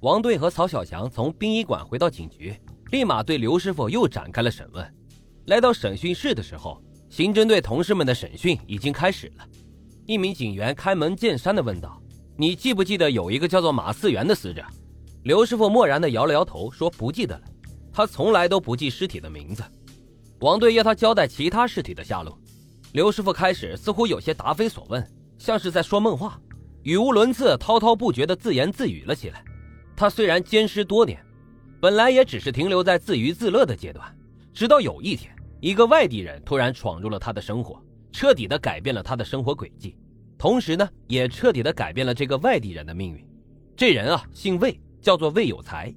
王队和曹小强从殡仪馆回到警局，立马对刘师傅又展开了审问。来到审讯室的时候，刑侦队同事们的审讯已经开始了。一名警员开门见山地问道：“你记不记得有一个叫做马思源的死者？”刘师傅漠然地摇了摇头，说：“不记得了。他从来都不记尸体的名字。”王队要他交代其他尸体的下落。刘师傅开始似乎有些答非所问，像是在说梦话，语无伦次、滔滔不绝地自言自语了起来。他虽然监尸多年，本来也只是停留在自娱自乐的阶段，直到有一天，一个外地人突然闯入了他的生活。彻底的改变了他的生活轨迹，同时呢，也彻底的改变了这个外地人的命运。这人啊，姓魏，叫做魏有才。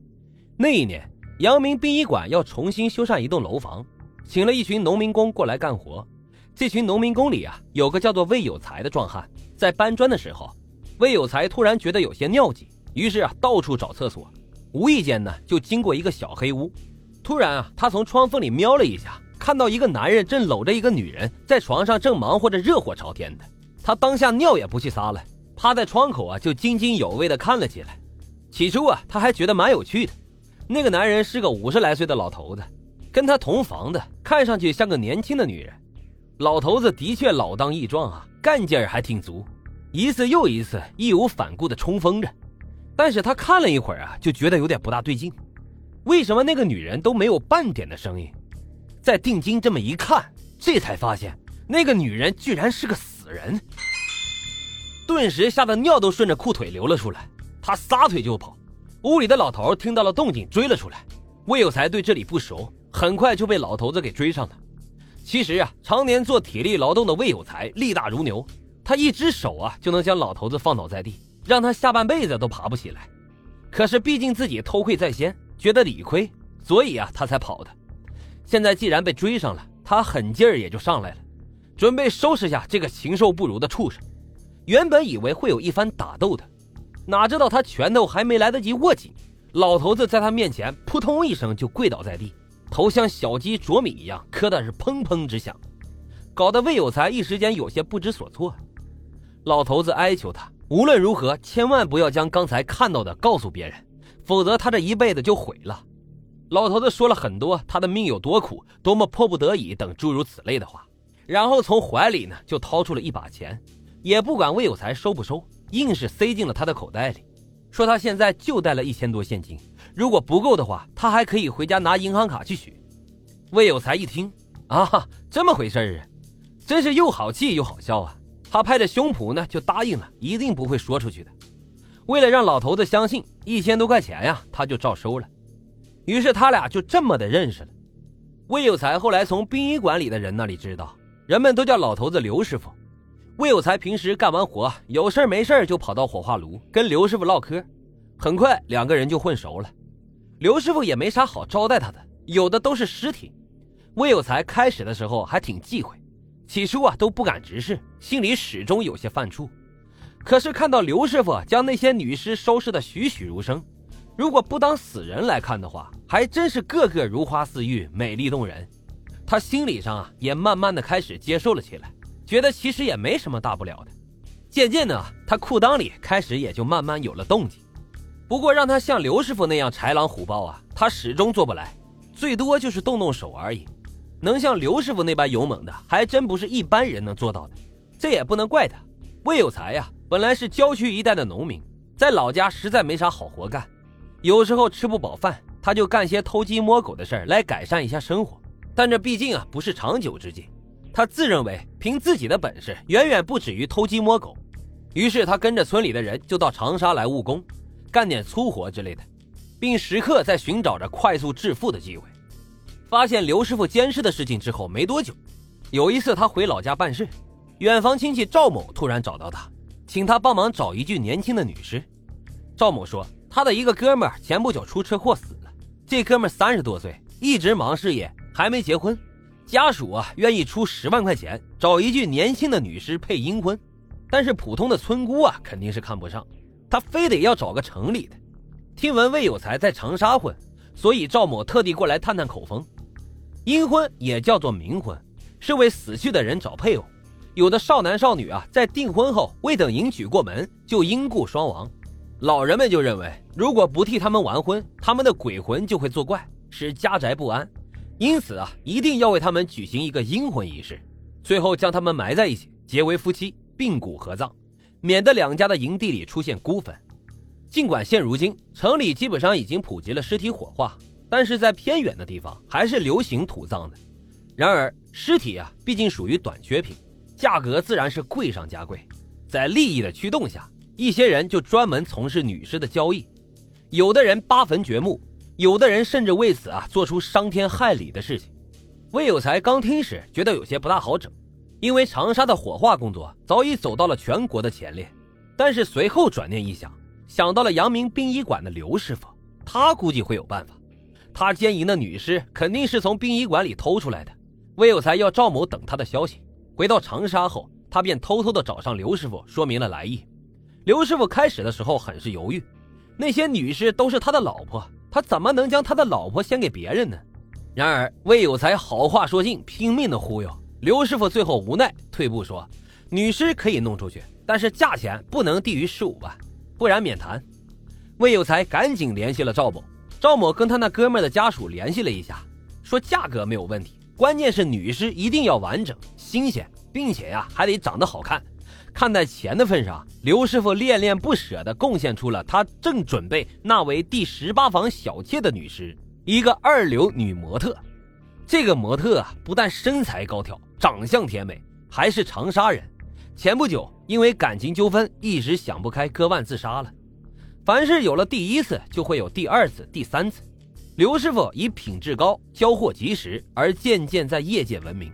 那一年，阳明殡仪馆要重新修缮一栋楼房，请了一群农民工过来干活。这群农民工里啊，有个叫做魏有才的壮汉。在搬砖的时候，魏有才突然觉得有些尿急，于是啊，到处找厕所。无意间呢，就经过一个小黑屋。突然啊，他从窗缝里瞄了一下。看到一个男人正搂着一个女人在床上正忙活着热火朝天的，他当下尿也不去撒了，趴在窗口啊就津津有味的看了起来。起初啊他还觉得蛮有趣的，那个男人是个五十来岁的老头子，跟他同房的，看上去像个年轻的女人。老头子的确老当益壮啊，干劲儿还挺足，一次又一次义无反顾的冲锋着。但是他看了一会儿啊，就觉得有点不大对劲，为什么那个女人都没有半点的声音？再定睛这么一看，这才发现那个女人居然是个死人，顿时吓得尿都顺着裤腿流了出来。他撒腿就跑，屋里的老头听到了动静，追了出来。魏有才对这里不熟，很快就被老头子给追上了。其实啊，常年做体力劳动的魏有才力大如牛，他一只手啊就能将老头子放倒在地，让他下半辈子都爬不起来。可是毕竟自己偷窥在先，觉得理亏，所以啊他才跑的。现在既然被追上了，他狠劲儿也就上来了，准备收拾下这个禽兽不如的畜生。原本以为会有一番打斗的，哪知道他拳头还没来得及握紧，老头子在他面前扑通一声就跪倒在地，头像小鸡啄米一样磕的是砰砰直响，搞得魏有才一时间有些不知所措。老头子哀求他，无论如何千万不要将刚才看到的告诉别人，否则他这一辈子就毁了。老头子说了很多他的命有多苦，多么迫不得已等诸如此类的话，然后从怀里呢就掏出了一把钱，也不管魏有才收不收，硬是塞进了他的口袋里，说他现在就带了一千多现金，如果不够的话，他还可以回家拿银行卡去取。魏有才一听啊，这么回事儿啊，真是又好气又好笑啊！他拍着胸脯呢就答应了，一定不会说出去的。为了让老头子相信，一千多块钱呀，他就照收了。于是他俩就这么的认识了。魏有才后来从殡仪馆里的人那里知道，人们都叫老头子刘师傅。魏有才平时干完活有事没事就跑到火化炉跟刘师傅唠嗑，很快两个人就混熟了。刘师傅也没啥好招待他的，有的都是尸体。魏有才开始的时候还挺忌讳，起初啊都不敢直视，心里始终有些犯怵。可是看到刘师傅将那些女尸收拾的栩栩如生。如果不当死人来看的话，还真是个个如花似玉，美丽动人。他心理上啊，也慢慢的开始接受了起来，觉得其实也没什么大不了的。渐渐的，他裤裆里开始也就慢慢有了动静。不过让他像刘师傅那样豺狼虎豹啊，他始终做不来，最多就是动动手而已。能像刘师傅那般勇猛的，还真不是一般人能做到的。这也不能怪他，魏有才呀，本来是郊区一带的农民，在老家实在没啥好活干。有时候吃不饱饭，他就干些偷鸡摸狗的事儿来改善一下生活。但这毕竟啊不是长久之计，他自认为凭自己的本事远远不止于偷鸡摸狗。于是他跟着村里的人就到长沙来务工，干点粗活之类的，并时刻在寻找着快速致富的机会。发现刘师傅监视的事情之后没多久，有一次他回老家办事，远房亲戚赵某突然找到他，请他帮忙找一具年轻的女尸。赵某说。他的一个哥们儿前不久出车祸死了，这哥们儿三十多岁，一直忙事业，还没结婚。家属啊愿意出十万块钱找一具年轻的女尸配阴婚，但是普通的村姑啊肯定是看不上，他非得要找个城里的。听闻魏有才在长沙混，所以赵某特地过来探探口风。阴婚也叫做冥婚，是为死去的人找配偶。有的少男少女啊在订婚后未等迎娶过门就因故双亡。老人们就认为，如果不替他们完婚，他们的鬼魂就会作怪，使家宅不安。因此啊，一定要为他们举行一个阴婚仪式，最后将他们埋在一起，结为夫妻，并骨合葬，免得两家的营地里出现孤坟。尽管现如今城里基本上已经普及了尸体火化，但是在偏远的地方还是流行土葬的。然而，尸体啊，毕竟属于短缺品，价格自然是贵上加贵。在利益的驱动下，一些人就专门从事女尸的交易，有的人扒坟掘墓，有的人甚至为此啊做出伤天害理的事情。魏有才刚听时觉得有些不大好整，因为长沙的火化工作早已走到了全国的前列。但是随后转念一想，想到了阳明殡仪馆的刘师傅，他估计会有办法。他奸淫的女尸肯定是从殡仪馆里偷出来的。魏有才要赵某等他的消息。回到长沙后，他便偷偷的找上刘师傅，说明了来意。刘师傅开始的时候很是犹豫，那些女尸都是他的老婆，他怎么能将他的老婆献给别人呢？然而魏有才好话说尽，拼命的忽悠刘师傅，最后无奈退步说：“女尸可以弄出去，但是价钱不能低于十五万，不然免谈。”魏有才赶紧联系了赵某，赵某跟他那哥们的家属联系了一下，说价格没有问题，关键是女尸一定要完整、新鲜，并且呀还得长得好看。看在钱的份上，刘师傅恋恋不舍地贡献出了他正准备纳为第十八房小妾的女尸，一个二流女模特。这个模特啊，不但身材高挑，长相甜美，还是长沙人。前不久因为感情纠纷，一时想不开割腕自杀了。凡是有了第一次，就会有第二次、第三次。刘师傅以品质高、交货及时而渐渐在业界闻名。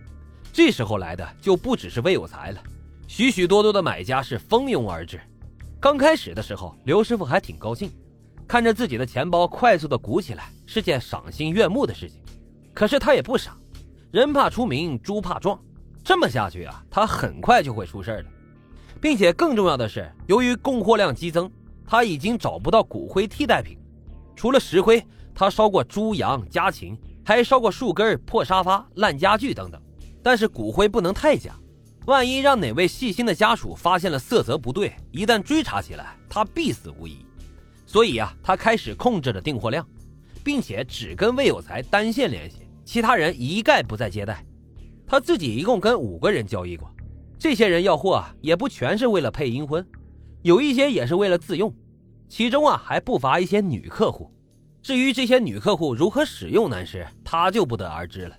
这时候来的就不只是魏有才了。许许多多的买家是蜂拥而至。刚开始的时候，刘师傅还挺高兴，看着自己的钱包快速的鼓起来，是件赏心悦目的事情。可是他也不傻，人怕出名，猪怕壮，这么下去啊，他很快就会出事儿的。并且更重要的是，由于供货量激增，他已经找不到骨灰替代品。除了石灰，他烧过猪羊家禽，还烧过树根、破沙发、烂家具等等。但是骨灰不能太假。万一让哪位细心的家属发现了色泽不对，一旦追查起来，他必死无疑。所以啊，他开始控制着订货量，并且只跟魏有才单线联系，其他人一概不再接待。他自己一共跟五个人交易过，这些人要货啊，也不全是为了配阴婚，有一些也是为了自用，其中啊还不乏一些女客户。至于这些女客户如何使用男尸，他就不得而知了。